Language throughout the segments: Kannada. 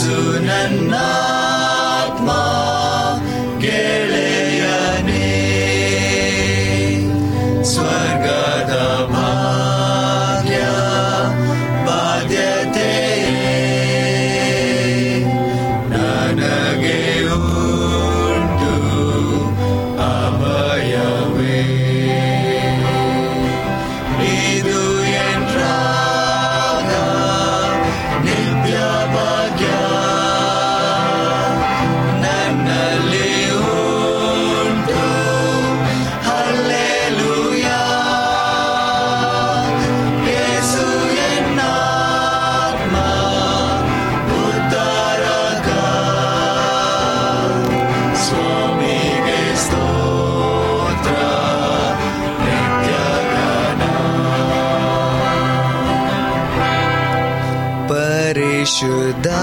ಏಸು ನನ್ನ should I?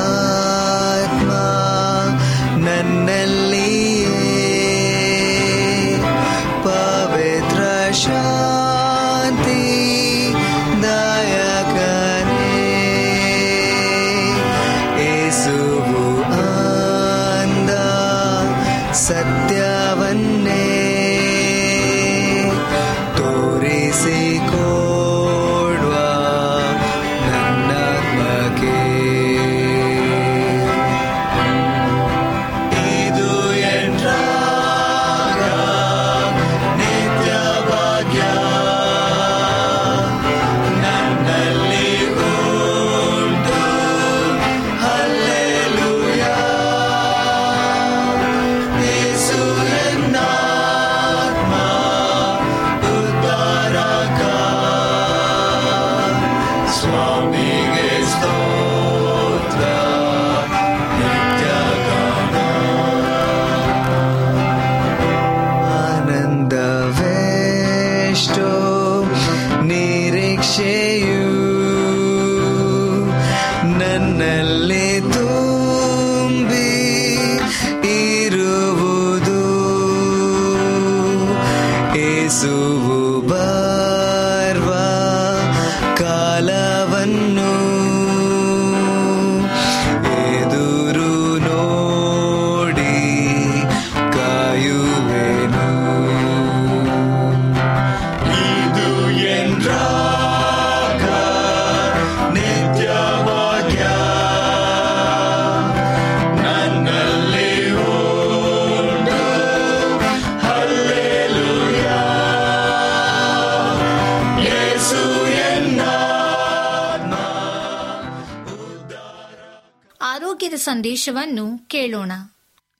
ಸಂದೇಶವನ್ನು ಕೇಳೋಣ.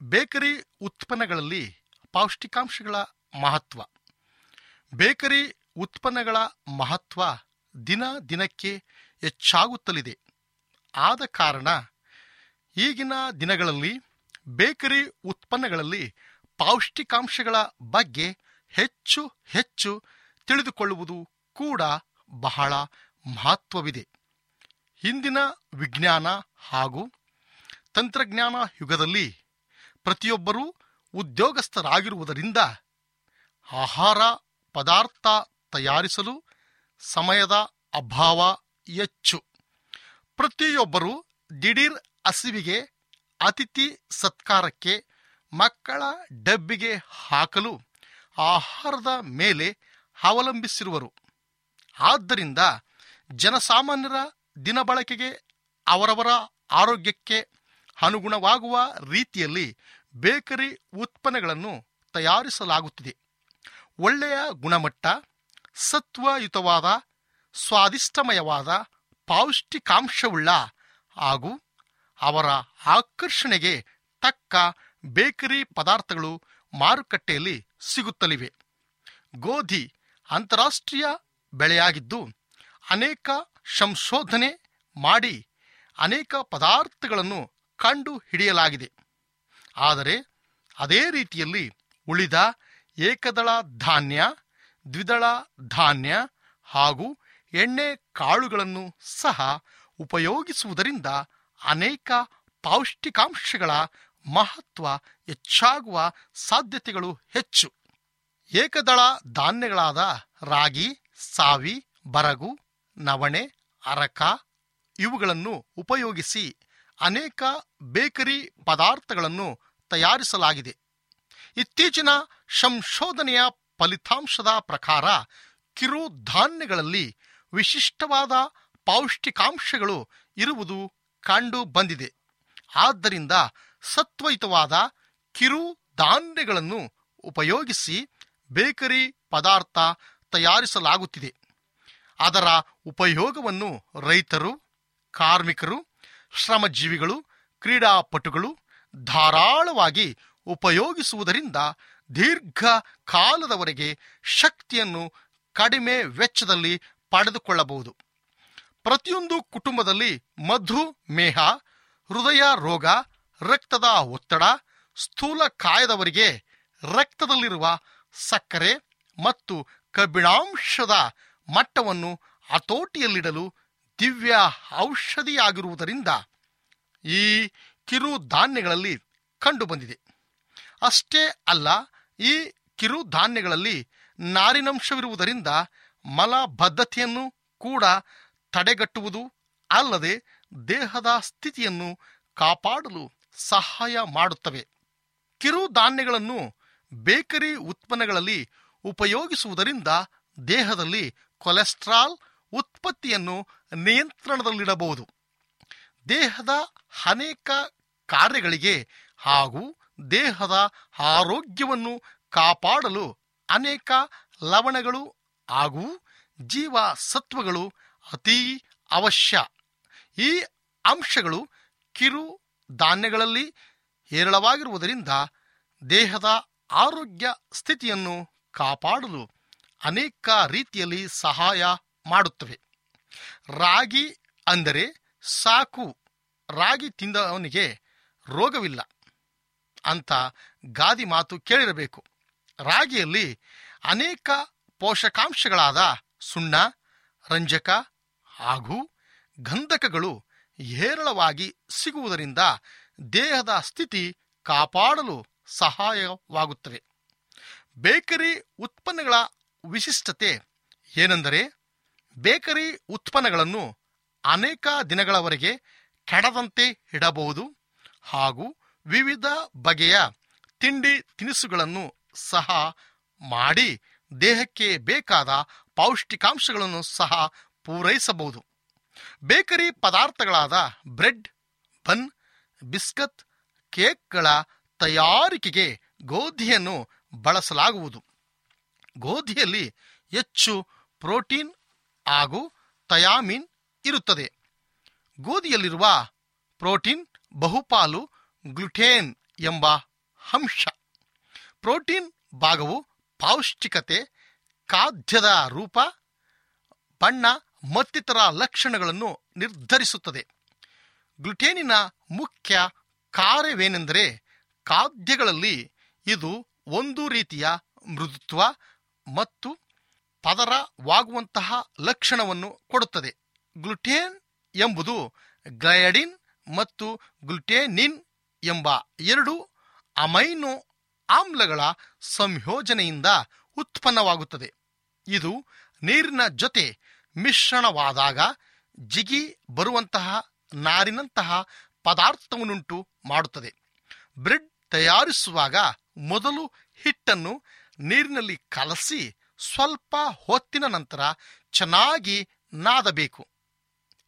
ಬೇಕರಿ ಉತ್ಪನ್ನಗಳಲ್ಲಿ ಪೌಷ್ಟಿಕಾಂಶಗಳ ಮಹತ್ವ. ಬೇಕರಿ ಉತ್ಪನ್ನಗಳ ಮಹತ್ವ ದಿನ ದಿನಕ್ಕೆ ಹೆಚ್ಚಾಗುತ್ತಲಿದೆ. ಆದ ಕಾರಣ ಈಗಿನ ದಿನಗಳಲ್ಲಿ ಬೇಕರಿ ಉತ್ಪನ್ನಗಳಲ್ಲಿ ಪೌಷ್ಟಿಕಾಂಶಗಳ ಬಗ್ಗೆ ಹೆಚ್ಚು ಹೆಚ್ಚು ತಿಳಿದುಕೊಳ್ಳುವುದು ಕೂಡ ಬಹಳ ಮಹತ್ವವಿದೆ. ಹಿಂದಿನ ವಿಜ್ಞಾನ ಹಾಗೂ ತಂತ್ರಜ್ಞಾನ ಯುಗದಲ್ಲಿ ಪ್ರತಿಯೊಬ್ಬರೂ ಉದ್ಯೋಗಸ್ಥರಾಗಿರುವುದರಿಂದ ಆಹಾರ ಪದಾರ್ಥ ತಯಾರಿಸಲು ಸಮಯದ ಅಭಾವ ಹೆಚ್ಚು. ಪ್ರತಿಯೊಬ್ಬರು ದಿಢೀರ್ ಹಸಿವಿಗೆ, ಅತಿಥಿ ಸತ್ಕಾರಕ್ಕೆ, ಮಕ್ಕಳ ಡಬ್ಬಿಗೆ ಹಾಕಲು ಆಹಾರದ ಮೇಲೆ ಅವಲಂಬಿಸಿರುವರು. ಆದ್ದರಿಂದ ಜನಸಾಮಾನ್ಯರ ದಿನಬಳಕೆಗೆ ಅವರವರ ಆರೋಗ್ಯಕ್ಕೆ ಅನುಗುಣವಾಗುವ ರೀತಿಯಲ್ಲಿ ಬೇಕರಿ ಉತ್ಪನ್ನಗಳನ್ನು ತಯಾರಿಸಲಾಗುತ್ತಿದೆ. ಒಳ್ಳೆಯ ಗುಣಮಟ್ಟ, ಸತ್ವಯುತವಾದ, ಸ್ವಾದಿಷ್ಟಮಯವಾದ, ಪೌಷ್ಟಿಕಾಂಶವುಳ್ಳ ಹಾಗೂ ಅವರ ಆಕರ್ಷಣೆಗೆ ತಕ್ಕ ಬೇಕರಿ ಪದಾರ್ಥಗಳು ಮಾರುಕಟ್ಟೆಯಲ್ಲಿ ಸಿಗುತ್ತಲಿವೆ. ಗೋಧಿ ಅಂತಾರಾಷ್ಟ್ರೀಯ ಬೆಳೆಯಾಗಿದ್ದು, ಅನೇಕ ಸಂಶೋಧನೆ ಮಾಡಿ ಅನೇಕ ಪದಾರ್ಥಗಳನ್ನು ಕಂಡು ಹಿಡಿಯಲಾಗಿದೆ. ಆದರೆ ಅದೇ ರೀತಿಯಲ್ಲಿ ಉಳಿದ ಏಕದಳ ಧಾನ್ಯ, ದ್ವಿದಳ ಧಾನ್ಯ ಹಾಗೂ ಎಣ್ಣೆ ಕಾಳುಗಳನ್ನು ಸಹ ಉಪಯೋಗಿಸುವುದರಿಂದ ಅನೇಕ ಪೌಷ್ಟಿಕಾಂಶಗಳ ಮಹತ್ವ ಹೆಚ್ಚಾಗುವ ಸಾಧ್ಯತೆಗಳು ಹೆಚ್ಚು. ಏಕದಳ ಧಾನ್ಯಗಳಾದ ರಾಗಿ, ಸಾವಿ, ಬರಗು, ನವಣೆ, ಅರಕ ಇವುಗಳನ್ನು ಉಪಯೋಗಿಸಿ ಅನೇಕ ಬೇಕರಿ ಪದಾರ್ಥಗಳನ್ನು ತಯಾರಿಸಲಾಗಿದೆ. ಇತ್ತೀಚಿನ ಸಂಶೋಧನೆಯ ಫಲಿತಾಂಶದ ಪ್ರಕಾರ ಕಿರುಧಾನ್ಯಗಳಲ್ಲಿ ವಿಶಿಷ್ಟವಾದ ಪೌಷ್ಟಿಕಾಂಶಗಳು ಇರುವುದು ಕಂಡು ಬಂದಿದೆ. ಆದ್ದರಿಂದ ಸತ್ವಯುತವಾದ ಕಿರು ಧಾನ್ಯಗಳನ್ನು ಉಪಯೋಗಿಸಿ ಬೇಕರಿ ಪದಾರ್ಥ ತಯಾರಿಸಲಾಗುತ್ತಿದೆ. ಅದರ ಉಪಯೋಗವನ್ನು ರೈತರು, ಕಾರ್ಮಿಕರು ಶ್ರಮಜೀವಿಗಳು, ಕ್ರೀಡಾಪಟುಗಳು ಧಾರಾಳವಾಗಿ ಉಪಯೋಗಿಸುವುದರಿಂದ ದೀರ್ಘ ಕಾಲದವರೆಗೆ ಶಕ್ತಿಯನ್ನು ಕಡಿಮೆ ವೆಚ್ಚದಲ್ಲಿ ಪಡೆದುಕೊಳ್ಳಬಹುದು. ಪ್ರತಿಯೊಂದು ಕುಟುಂಬದಲ್ಲಿ ಮಧುಮೇಹ ಹೃದಯ ರೋಗ, ರಕ್ತದ ಒತ್ತಡ, ಸ್ಥೂಲ ಕಾಯದವರಿಗೆ ರಕ್ತದಲ್ಲಿರುವ ಸಕ್ಕರೆ ಮತ್ತು ಕಬ್ಬಿಣಾಂಶದ ಮಟ್ಟವನ್ನು ಹತೋಟಿಯಲ್ಲಿಡಲು ದಿವ್ಯ ಔಷಧಿಯಾಗಿರುವುದರಿಂದ ಈ ಕಿರು ಧಾನ್ಯಗಳಲ್ಲಿ ಕಂಡುಬಂದಿದೆ. ಅಷ್ಟೇ ಅಲ್ಲ, ಈ ಕಿರು ಧಾನ್ಯಗಳಲ್ಲಿ ನಾರಿನಂಶವಿರುವುದರಿಂದ ಮಲಬದ್ಧತೆಯನ್ನು ಕೂಡ ತಡೆಗಟ್ಟುವುದು ಅಲ್ಲದೆ ದೇಹದ ಸ್ಥಿತಿಯನ್ನು ಕಾಪಾಡಲು ಸಹಾಯ ಮಾಡುತ್ತವೆ. ಕಿರು ಧಾನ್ಯಗಳನ್ನು ಬೇಕರಿ ಉತ್ಪನ್ನಗಳಲ್ಲಿ ಉಪಯೋಗಿಸುವುದರಿಂದ ದೇಹದಲ್ಲಿ ಕೊಲೆಸ್ಟ್ರಾಲ್ ಉತ್ಪತ್ತಿಯನ್ನು ನಿಯಂತ್ರಣದಲ್ಲಿಡಬಹುದು. ದೇಹದ ಅನೇಕ ಕಾರ್ಯಗಳಿಗೆ ಹಾಗೂ ದೇಹದ ಆರೋಗ್ಯವನ್ನು ಕಾಪಾಡಲು ಅನೇಕ ಲವಣಗಳು ಹಾಗೂ ಜೀವಸತ್ವಗಳು ಅತೀ ಅವಶ್ಯ. ಈ ಅಂಶಗಳು ಕಿರು ಧಾನ್ಯಗಳಲ್ಲಿ ಹೇರಳವಾಗಿರುವುದರಿಂದ ದೇಹದ ಆರೋಗ್ಯ ಸ್ಥಿತಿಯನ್ನು ಕಾಪಾಡಲು ಅನೇಕ ರೀತಿಯಲ್ಲಿ ಸಹಾಯ ಮಾಡುತ್ತವೆ. ರಾಗಿ ಅಂದರೆ ಸಾಕು. ರಾಗಿ ತಿಂದವನಿಗೆ ರೋಗವಿಲ್ಲ ಅಂತ ಗಾದಿ ಮಾತು ಕೇಳಿರಬೇಕು. ರಾಗಿಯಲ್ಲಿ ಅನೇಕ ಪೋಷಕಾಂಶಗಳಾದ ಸುಣ್ಣ, ರಂಜಕ ಹಾಗೂ ಗಂಧಕಗಳು ಹೇರಳವಾಗಿ ಸಿಗುವುದರಿಂದ ದೇಹದ ಸ್ಥಿತಿ ಕಾಪಾಡಲು ಸಹಾಯವಾಗುತ್ತವೆ ಬೇಕರಿ ಉತ್ಪನ್ನಗಳ ವಿಶಿಷ್ಟತೆ ಏನೆಂದರೆ ಬೇಕರಿ ಉತ್ಪನ್ನಗಳನ್ನು ಅನೇಕ ದಿನಗಳವರೆಗೆ ಕೆಡದಂತೆ ಇಡಬಹುದು ಹಾಗೂ ವಿವಿಧ ಬಗೆಯ ತಿಂಡಿ ತಿನಿಸುಗಳನ್ನು ಸಹ ಮಾಡಿ ದೇಹಕ್ಕೆ ಬೇಕಾದ ಪೌಷ್ಟಿಕಾಂಶಗಳನ್ನು ಸಹ ಪೂರೈಸಬಹುದು. ಬೇಕರಿ ಪದಾರ್ಥಗಳಾದ ಬ್ರೆಡ್, ಬನ್, ಬಿಸ್ಕತ್, ಕೇಕ್ಗಳ ತಯಾರಿಕೆಗೆ ಗೋಧಿಯನ್ನು ಬಳಸಲಾಗುವುದು. ಗೋಧಿಯಲ್ಲಿ ಹೆಚ್ಚು ಪ್ರೋಟೀನ್ ಹಾಗೂ ಥಯಾಮಿನ್ ಇರುತ್ತದೆ. ಗೋಧಿಯಲ್ಲಿರುವ ಪ್ರೋಟೀನ್, ಬಹುಪಾಲು ಗ್ಲುಟೇನ್ ಎಂಬ ಅಂಶ. ಪ್ರೋಟೀನ್ ಭಾಗವು ಪೌಷ್ಟಿಕತೆ, ಖಾದ್ಯದ ರೂಪ, ಬಣ್ಣ ಮತ್ತಿತರ ಲಕ್ಷಣಗಳನ್ನು ನಿರ್ಧರಿಸುತ್ತದೆ. ಗ್ಲುಟೇನಿನ ಮುಖ್ಯ ಕಾರ್ಯವೇನೆಂದರೆ ಖಾದ್ಯಗಳಲ್ಲಿ ಇದು ಒಂದು ರೀತಿಯ ಮೃದುತ್ವ ಮತ್ತು ಪದರವಾಗುವಂತಹ ಲಕ್ಷಣವನ್ನು ಕೊಡುತ್ತದೆ. ಗ್ಲುಟೇನ್ ಎಂಬುದು ಗ್ಲಯಡಿನ್ ಮತ್ತು ಗ್ಲುಟೇನಿನ್ ಎಂಬ ಎರಡು ಅಮೈನೋ ಆಮ್ಲಗಳ ಸಂಯೋಜನೆಯಿಂದ ಉತ್ಪನ್ನವಾಗುತ್ತದೆ. ಇದು ನೀರಿನ ಜೊತೆ ಮಿಶ್ರಣವಾದಾಗ ಜಿಗಿ ಬರುವಂತಹ ನಾರಿನಂತಹ ಪದಾರ್ಥವನ್ನುಂಟು ಮಾಡುತ್ತದೆ. ಬ್ರೆಡ್ ತಯಾರಿಸುವಾಗ ಮೊದಲು ಹಿಟ್ಟನ್ನು ನೀರಿನಲ್ಲಿ ಕಲಸಿ ಸ್ವಲ್ಪ ಹೊತ್ತಿನ ನಂತರ ಚೆನ್ನಾಗಿ ನಾದಬೇಕು.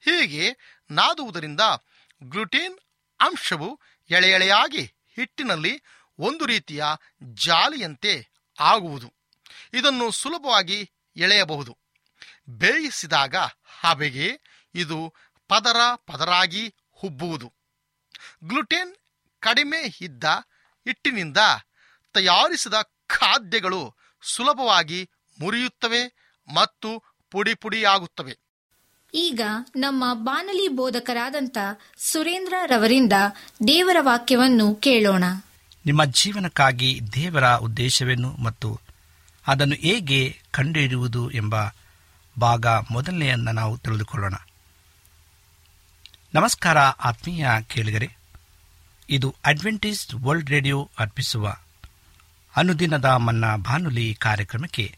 ಹೀಗೆ ನಾದುವುದರಿಂದ ಗ್ಲುಟೀನ್ ಅಂಶವು ಎಳೆ ಎಳೆಯಾಗಿ ಹಿಟ್ಟಿನಲ್ಲಿ ಒಂದು ರೀತಿಯ ಜಾಲಿಯಂತೆ ಆಗುವುದು. ಇದನ್ನು ಸುಲಭವಾಗಿ ಎಳೆಯಬಹುದು. ಬೇಯಿಸಿದಾಗ ಹಬೆಗೆ ಇದು ಪದರ ಪದರಾಗಿ ಹುಬ್ಬುವುದು. ಗ್ಲುಟೀನ್ ಕಡಿಮೆ ಇದ್ದ ಹಿಟ್ಟಿನಿಂದ ತಯಾರಿಸಿದ ಖಾದ್ಯಗಳು ಸುಲಭವಾಗಿ ಮುರಿಯುತ್ತವೆ ಮತ್ತು ಪುಡಿ ಪುಡಿಯಾಗುತ್ತವೆ. ಈಗ ನಮ್ಮ ಬಾನಲಿ ಬೋಧಕರಾದಂಥ ಸುರೇಂದ್ರ ರವರಿಂದ ದೇವರ ವಾಕ್ಯವನ್ನು ಕೇಳೋಣ. ನಿಮ್ಮ ಜೀವನಕ್ಕಾಗಿ ದೇವರ ಉದ್ದೇಶವೇನು ಮತ್ತು ಅದನ್ನು ಹೇಗೆ ಕಂಡುಹಿಡಿಯುವುದು ಎಂಬ ಭಾಗ ಮೊದಲನೆಯನ್ನು ನಾವು ತಿಳಿದುಕೊಳ್ಳೋಣ. ನಮಸ್ಕಾರ ಆತ್ಮೀಯ ಕೇಳಿಗರೆ ಇದು ಅಡ್ವೆಂಟೇಜ್ ವರ್ಲ್ಡ್ ರೇಡಿಯೋ ಅರ್ಪಿಸುವ ಅನುದಿನದ ಮನ್ನ ಬಾನುಲಿ ಕಾರ್ಯಕ್ರಮಕ್ಕೆ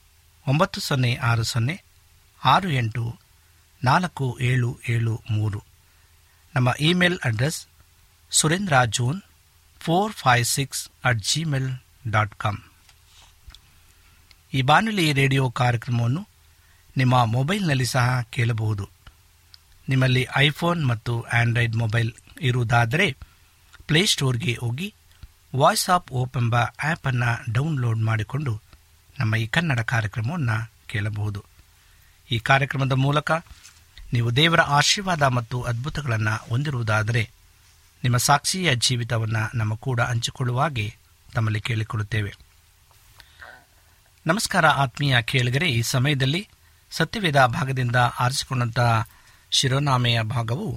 ಒಂಬತ್ತು ಸೊನ್ನೆ ಆರು ಸೊನ್ನೆ ಆರು ಎಂಟು ನಾಲ್ಕು ಏಳು ಏಳು ಮೂರು. ನಮ್ಮ email address Surendra June four five six at Gmail dot com. ಈ ಬಾನುಲಿ ರೇಡಿಯೋ ಕಾರ್ಯಕ್ರಮವನ್ನು ನಿಮ್ಮ ಮೊಬೈಲ್ನಲ್ಲಿ ಸಹ ಕೇಳಬಹುದು. ನಿಮ್ಮಲ್ಲಿ ಐಫೋನ್ ಮತ್ತು ಆಂಡ್ರಾಯ್ಡ್ ಮೊಬೈಲ್ ಇರುವುದಾದರೆ ಪ್ಲೇಸ್ಟೋರ್ಗೆ ಹೋಗಿ ವಾಯ್ಸ್ ಆಫ್ ಓಪ್ ಎಂಬ ಆ್ಯಪನ್ನು ಡೌನ್ಲೋಡ್ ಮಾಡಿಕೊಂಡು ನಮ್ಮ ಈ ಕನ್ನಡ ಕಾರ್ಯಕ್ರಮವನ್ನು ಕೇಳಬಹುದು. ಈ ಕಾರ್ಯಕ್ರಮದ ಮೂಲಕ ನೀವು ದೇವರ ಆಶೀರ್ವಾದ ಮತ್ತು ಅದ್ಭುತಗಳನ್ನು ಹೊಂದಿರುವುದಾದರೆ ನಿಮ್ಮ ಸಾಕ್ಷಿಯ ಜೀವಿತವನ್ನು ನಮ್ಮ ಕೂಡ ಹಂಚಿಕೊಳ್ಳುವಾಗೆ ತಮ್ಮಲ್ಲಿ ಕೇಳಿಕೊಳ್ಳುತ್ತೇವೆ. ನಮಸ್ಕಾರ ಆತ್ಮೀಯ ಕೇಳಿಗರೆ, ಈ ಸಮಯದಲ್ಲಿ ಸತ್ಯವೇದ ಭಾಗದಿಂದ ಆರಿಸಿಕೊಂಡಂತಹ ಶಿರೋನಾಮೆಯ ಭಾಗವು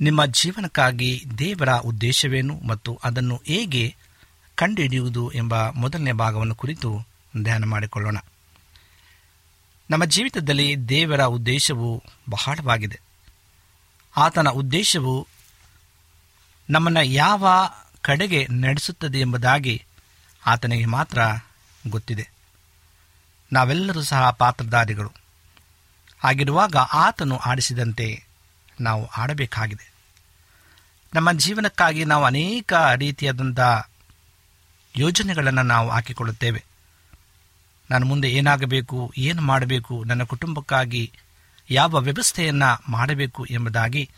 ನಿಮ್ಮ ಜೀವನಕ್ಕಾಗಿ ದೇವರ ಉದ್ದೇಶವೇನು ಮತ್ತು ಅದನ್ನು ಹೇಗೆ ಕಂಡುಹಿಡಿಯುವುದು ಎಂಬ ಮೊದಲನೇ ಭಾಗವನ್ನು ಕುರಿತು ಧ್ಯಾನ ಮಾಡಿಕೊಳ್ಳೋಣ. ನಮ್ಮ ಜೀವಿತದಲ್ಲಿ ದೇವರ ಉದ್ದೇಶವು ಬಹಳವಾಗಿದೆ. ಆತನ ಉದ್ದೇಶವು ನಮ್ಮನ್ನು ಯಾವ ಕಡೆಗೆ ನಡೆಸುತ್ತದೆ ಎಂಬುದಾಗಿ ಆತನಿಗೆ ಮಾತ್ರ ಗೊತ್ತಿದೆ. ನಾವೆಲ್ಲರೂ ಸಹ ಪಾತ್ರಧಾರಿಗಳು. ಆಗಿರುವಾಗ ಆತನು ಆಡಿಸಿದಂತೆ ನಾವು ಆಡಬೇಕಾಗಿದೆ. ನಮ್ಮ ಜೀವನಕ್ಕಾಗಿ ನಾವು ಅನೇಕ ರೀತಿಯಾದಂಥ ಯೋಜನೆಗಳನ್ನು ನಾವು ಹಾಕಿಕೊಳ್ಳುತ್ತೇವೆ. ನಾನು ಮುಂದೆ ಏನಾಗಬೇಕು, ಏನು ಮಾಡಬೇಕು, ನನ್ನ ಕುಟುಂಬಕ್ಕಾಗಿ ಯಾವ ವ್ಯವಸ್ಥೆಯನ್ನು ಮಾಡಬೇಕು ಎಂಬುದಾಗಿ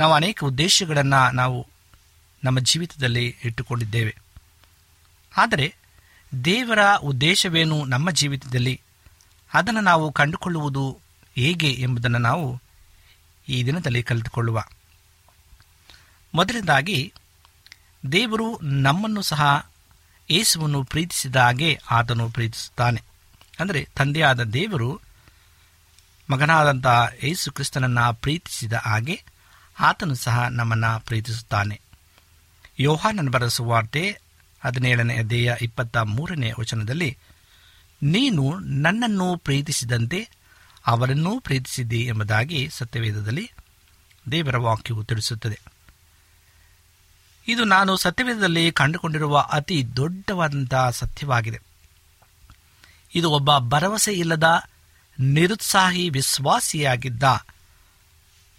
ನಾವು ಅನೇಕ ಉದ್ದೇಶಗಳನ್ನು ನಾವು ನಮ್ಮ ಜೀವಿತದಲ್ಲಿ ಇಟ್ಟುಕೊಂಡಿದ್ದೇವೆ. ಆದರೆ ದೇವರ ಉದ್ದೇಶವೇನು ನಮ್ಮ ಜೀವಿತದಲ್ಲಿ? ಅದನ್ನು ನಾವು ಕಂಡುಕೊಳ್ಳುವುದು ಹೇಗೆ ಎಂಬುದನ್ನು ನಾವು ಈ ದಿನದಲ್ಲಿ ಕಲಿತುಕೊಳ್ಳುವ. ಮೊದಲನೇದಾಗಿ ದೇವರು ನಮ್ಮನ್ನು ಸಹ ಯೇಸುವನ್ನು ಪ್ರೀತಿಸಿದ ಹಾಗೆ ಆತನು ಪ್ರೀತಿಸುತ್ತಾನೆ. ಅಂದರೆ ತಂದೆಯಾದ ದೇವರು ಮಗನಾದಂತಹ ಯೇಸು ಕ್ರಿಸ್ತನನ್ನು ಪ್ರೀತಿಸಿದ ಹಾಗೆ ಆತನು ಸಹ ನಮ್ಮನ್ನು ಪ್ರೀತಿಸುತ್ತಾನೆ. ಯೋಹಾನನ ಬರೆಸುವಾರ್ತೆ ಹದಿನೇಳನೇ ಅಧ್ಯಾಯ ಇಪ್ಪತ್ತ ಮೂರನೇ ವಚನದಲ್ಲಿ, ನೀನು ನನ್ನನ್ನು ಪ್ರೀತಿಸಿದಂತೆ ಅವರನ್ನೂ ಪ್ರೀತಿಸಿದ್ದಿ ಎಂಬುದಾಗಿ ಸತ್ಯವೇದದಲ್ಲಿ ದೇವರ ವಾಕ್ಯವು ತಿಳಿಸುತ್ತದೆ. ಇದು ನಾನು ಸತ್ಯವೇದದಲ್ಲಿ ಕಂಡುಕೊಂಡಿರುವ ಅತಿ ದೊಡ್ಡವಾದಂತಹ ಸತ್ಯವಾಗಿದೆ. ಇದು ಒಬ್ಬ ಭರವಸೆ ಇಲ್ಲದ, ನಿರುತ್ಸಾಹಿ ವಿಶ್ವಾಸಿಯಾಗಿದ್ದ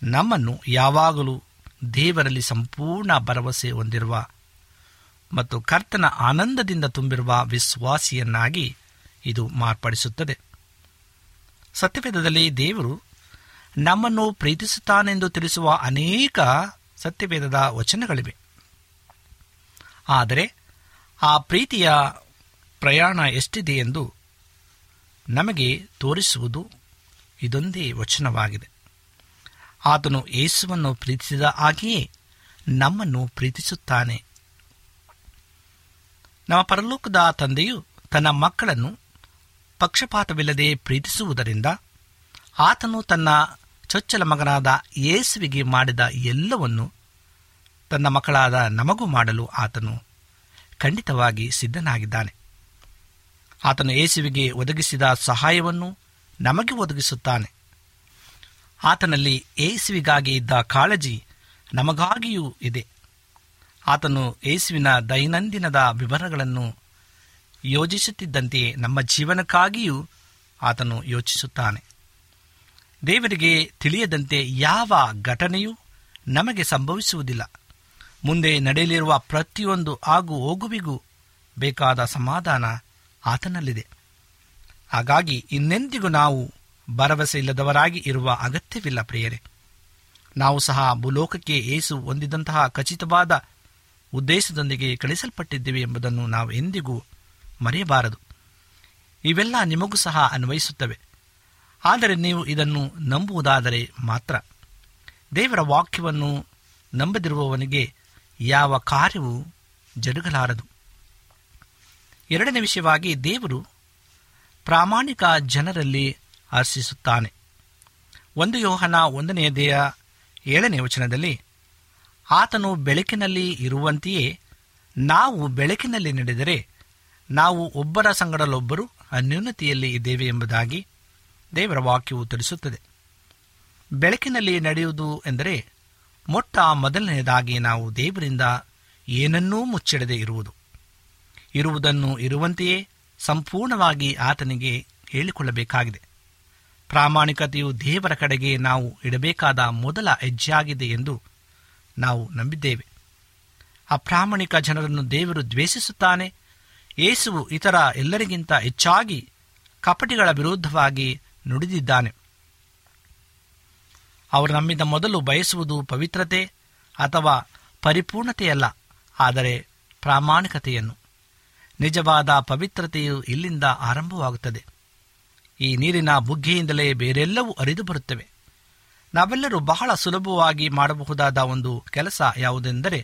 ನಮ್ಮನ್ನು ಯಾವಾಗಲೂ ದೇವರಲ್ಲಿ ಸಂಪೂರ್ಣ ಭರವಸೆ ಹೊಂದಿರುವ ಮತ್ತು ಕರ್ತನ ಆನಂದದಿಂದ ತುಂಬಿರುವ ವಿಶ್ವಾಸಿಯನ್ನಾಗಿ ಇದು ಮಾರ್ಪಡಿಸುತ್ತದೆ. ಸತ್ಯವೇದದಲ್ಲಿ ದೇವರು ನಮ್ಮನ್ನು ಪ್ರೀತಿಸುತ್ತಾನೆಂದು ತಿಳಿಸುವ ಅನೇಕ ಸತ್ಯವೇದದ ವಚನಗಳಿವೆ. ಆದರೆ ಆ ಪ್ರೀತಿಯ ಪ್ರಯಾಣ ಎಷ್ಟಿದೆ ಎಂದು ನಮಗೆ ತೋರಿಸುವುದು ಇದೊಂದೇ ವಚನವಾಗಿದೆ. ಆತನು ಯೇಸುವನ್ನು ಪ್ರೀತಿಸಿದ ಹಾಗೆಯೇ ನಮ್ಮನ್ನು ಪ್ರೀತಿಸುತ್ತಾನೆ. ನಮ್ಮ ಪರಲೋಕದ ತಂದೆಯು ತನ್ನ ಮಕ್ಕಳನ್ನು ಪಕ್ಷಪಾತವಿಲ್ಲದೆ ಪ್ರೀತಿಸುವುದರಿಂದ ಆತನು ತನ್ನ ಚೊಚ್ಚಲ ಮಗನಾದ ಯೇಸುವಿಗೆ ಮಾಡಿದ ಎಲ್ಲವನ್ನು ತನ್ನ ಮಕ್ಕಳಾದ ನಮಗೂ ಮಾಡಲು ಆತನು ಖಂಡಿತವಾಗಿ ಸಿದ್ಧನಾಗಿದ್ದಾನೆ. ಆತನು ಯೇಸುವಿಗೆ ಒದಗಿಸಿದ ಸಹಾಯವನ್ನು ನಮಗೆ ಒದಗಿಸುತ್ತಾನೆ. ಆತನಲ್ಲಿ ಏಸುವಿಗಾಗಿ ಇದ್ದ ಕಾಳಜಿ ನಮಗಾಗಿಯೂ ಇದೆ. ಆತನು ಏಸುವಿನ ದೈನಂದಿನದ ವಿವರಗಳನ್ನು ಯೋಜಿಸುತ್ತಿದ್ದಂತೆಯೇ ನಮ್ಮ ಜೀವನಕ್ಕಾಗಿಯೂ ಆತನು ಯೋಚಿಸುತ್ತಾನೆ. ದೇವರಿಗೆ ತಿಳಿಯದಂತೆ ಯಾವ ಘಟನೆಯೂ ನಮಗೆ ಸಂಭವಿಸುವುದಿಲ್ಲ. ಮುಂದೆ ನಡೆಯಲಿರುವ ಪ್ರತಿಯೊಂದು ಆಗು ಹೋಗುವಿಗೂ ಬೇಕಾದ ಸಮಾಧಾನ ಆತನಲ್ಲಿದೆ. ಹಾಗಾಗಿ ಇನ್ನೆಂದಿಗೂ ನಾವು ಭರವಸೆ ಇಲ್ಲದವರಾಗಿ ಇರುವ ಅಗತ್ಯವಿಲ್ಲ ಪ್ರಿಯರೇ. ನಾವು ಸಹ ಭೂಲೋಕಕ್ಕೆ ಏಸು ಹೊಂದಿದಂತಹ ಖಚಿತವಾದ ಉದ್ದೇಶದೊಂದಿಗೆ ಕಳಿಸಲ್ಪಟ್ಟಿದ್ದೇವೆ ಎಂಬುದನ್ನು ನಾವು ಎಂದಿಗೂ ಮರೆಯಬಾರದು. ಇವೆಲ್ಲ ನಿಮಗೂ ಸಹ ಅನ್ವಯಿಸುತ್ತವೆ. ಆದರೆ ನೀವು ಇದನ್ನು ನಂಬುವುದಾದರೆ ಮಾತ್ರ. ದೇವರ ವಾಕ್ಯವನ್ನು ನಂಬದಿರುವವನಿಗೆ ಯಾವ ಕಾರ್ಯವೂ ಜರುಗಲಾರದು. ಎರಡನೇ ವಿಷಯವಾಗಿ ದೇವರು ಪ್ರಾಮಾಣಿಕ ಜನರಲ್ಲಿ ಹರ್ಷಿಸುತ್ತಾನೆ ಒಂದು ಯೋಹನ ಒಂದನೆಯದೆಯ ಏಳನೇ ವಚನದಲ್ಲಿ, ಆತನು ಬೆಳಕಿನಲ್ಲಿ ಇರುವಂತೆಯೇ ನಾವು ಬೆಳಕಿನಲ್ಲಿ ನಡೆದರೆ ನಾವು ಒಬ್ಬರ ಸಂಗಡಲೊಬ್ಬರು ಅನ್ಯೂನತೆಯಲ್ಲಿ ಇದ್ದೇವೆ ಎಂಬುದಾಗಿ ದೇವರ ವಾಕ್ಯವು ತಿಳಿಸುತ್ತದೆ. ಬೆಳಕಿನಲ್ಲಿ ನಡೆಯುವುದು ಎಂದರೆ ಮೊಟ್ಟ ಮೊದಲನೆಯದಾಗಿ ನಾವು ದೇವರಿಂದ ಏನನ್ನೂ ಮುಚ್ಚಿಡದೆ ಇರುವುದು. ಇರುವುದನ್ನು ಇರುವಂತೆಯೇ ಸಂಪೂರ್ಣವಾಗಿ ಆತನಿಗೆ ಹೇಳಿಕೊಳ್ಳಬೇಕಾಗಿದೆ. ಪ್ರಾಮಾಣಿಕತೆಯು ದೇವರ ಕಡೆಗೆ ನಾವು ಇಡಬೇಕಾದ ಮೊದಲ ಹೆಜ್ಜೆಯಾಗಿದೆ ಎಂದು ನಾವು ನಂಬಿದ್ದೇವೆ. ಅಪ್ರಾಮಾಣಿಕ ಜನರನ್ನು ದೇವರು ದ್ವೇಷಿಸುತ್ತಾನೆ. ಯೇಸುವು ಇತರ ಎಲ್ಲರಿಗಿಂತ ಹೆಚ್ಚಾಗಿ ಕಪಟಿಗಳ ವಿರುದ್ಧವಾಗಿ ನುಡಿದಿದ್ದಾನೆ. ಅವರು ನಮ್ಮಿಂದ ಮೊದಲು ಬಯಸುವುದು ಪವಿತ್ರತೆ ಅಥವಾ ಪರಿಪೂರ್ಣತೆಯಲ್ಲ, ಆದರೆ ಪ್ರಾಮಾಣಿಕತೆಯನ್ನು. ನಿಜವಾದ ಪವಿತ್ರತೆಯು ಇಲ್ಲಿಂದ ಆರಂಭವಾಗುತ್ತದೆ. ಈ ನೀರಿನ ಬುಗ್ಗೆಯಿಂದಲೇ ಬೇರೆಲ್ಲವೂ ಅರಿದು ಬರುತ್ತವೆ. ನಾವೆಲ್ಲರೂ ಬಹಳ ಸುಲಭವಾಗಿ ಮಾಡಬಹುದಾದ ಒಂದು ಕೆಲಸ ಯಾವುದೆಂದರೆ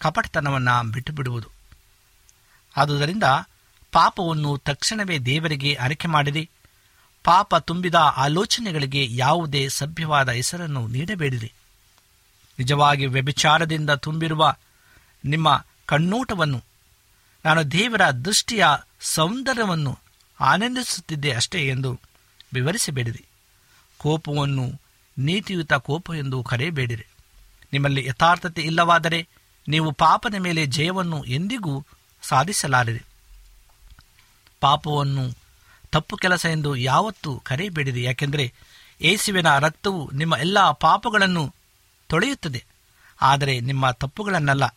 ಕಪಟತನವನ್ನು ಬಿಟ್ಟು ಬಿಡುವುದು ಆದುದರಿಂದ ಪಾಪವನ್ನು ತಕ್ಷಣವೇ ದೇವರಿಗೆ ಅರಿಕೆ ಮಾಡಿರಿ. ಪಾಪ ತುಂಬಿದ ಆಲೋಚನೆಗಳಿಗೆ ಯಾವುದೇ ಸಭ್ಯವಾದ ಹೆಸರನ್ನು ನೀಡಬೇಡಿರಿ. ನಿಜವಾಗಿ ವ್ಯಭಿಚಾರದಿಂದ ತುಂಬಿರುವ ನಿಮ್ಮ ಕಣ್ಣೋಟವನ್ನು, ನಾನು ದೇವರ ದೃಷ್ಟಿಯ ಸೌಂದರ್ಯವನ್ನು ಆನಂದಿಸುತ್ತಿದ್ದೆ ಅಷ್ಟೇ ಎಂದು ವಿವರಿಸಬೇಡಿರಿ. ಕೋಪವನ್ನು, ನೀತಿಯುತ ಕೋಪ ಎಂದು ಕರೆಯಬೇಡಿರಿ. ನಿಮ್ಮಲ್ಲಿ ಯಥಾರ್ಥತೆ ಇಲ್ಲವಾದರೆ ನೀವು ಪಾಪದ ಮೇಲೆ ಜಯವನ್ನು ಎಂದಿಗೂ ಸಾಧಿಸಲಾರಿರಿ. ಪಾಪವನ್ನು ತಪ್ಪು ಕೆಲಸ ಎಂದು ಯಾವತ್ತೂ ಕರೆಯಬೇಡಿರಿ ಯಾಕೆಂದರೆ ಏಸುವಿನ ರಕ್ತವು ನಿಮ್ಮ ಎಲ್ಲ ಪಾಪಗಳನ್ನು ತೊಳೆಯುತ್ತದೆ. ಆದರೆ ನಿಮ್ಮ ತಪ್ಪುಗಳನ್ನಲ್ಲ.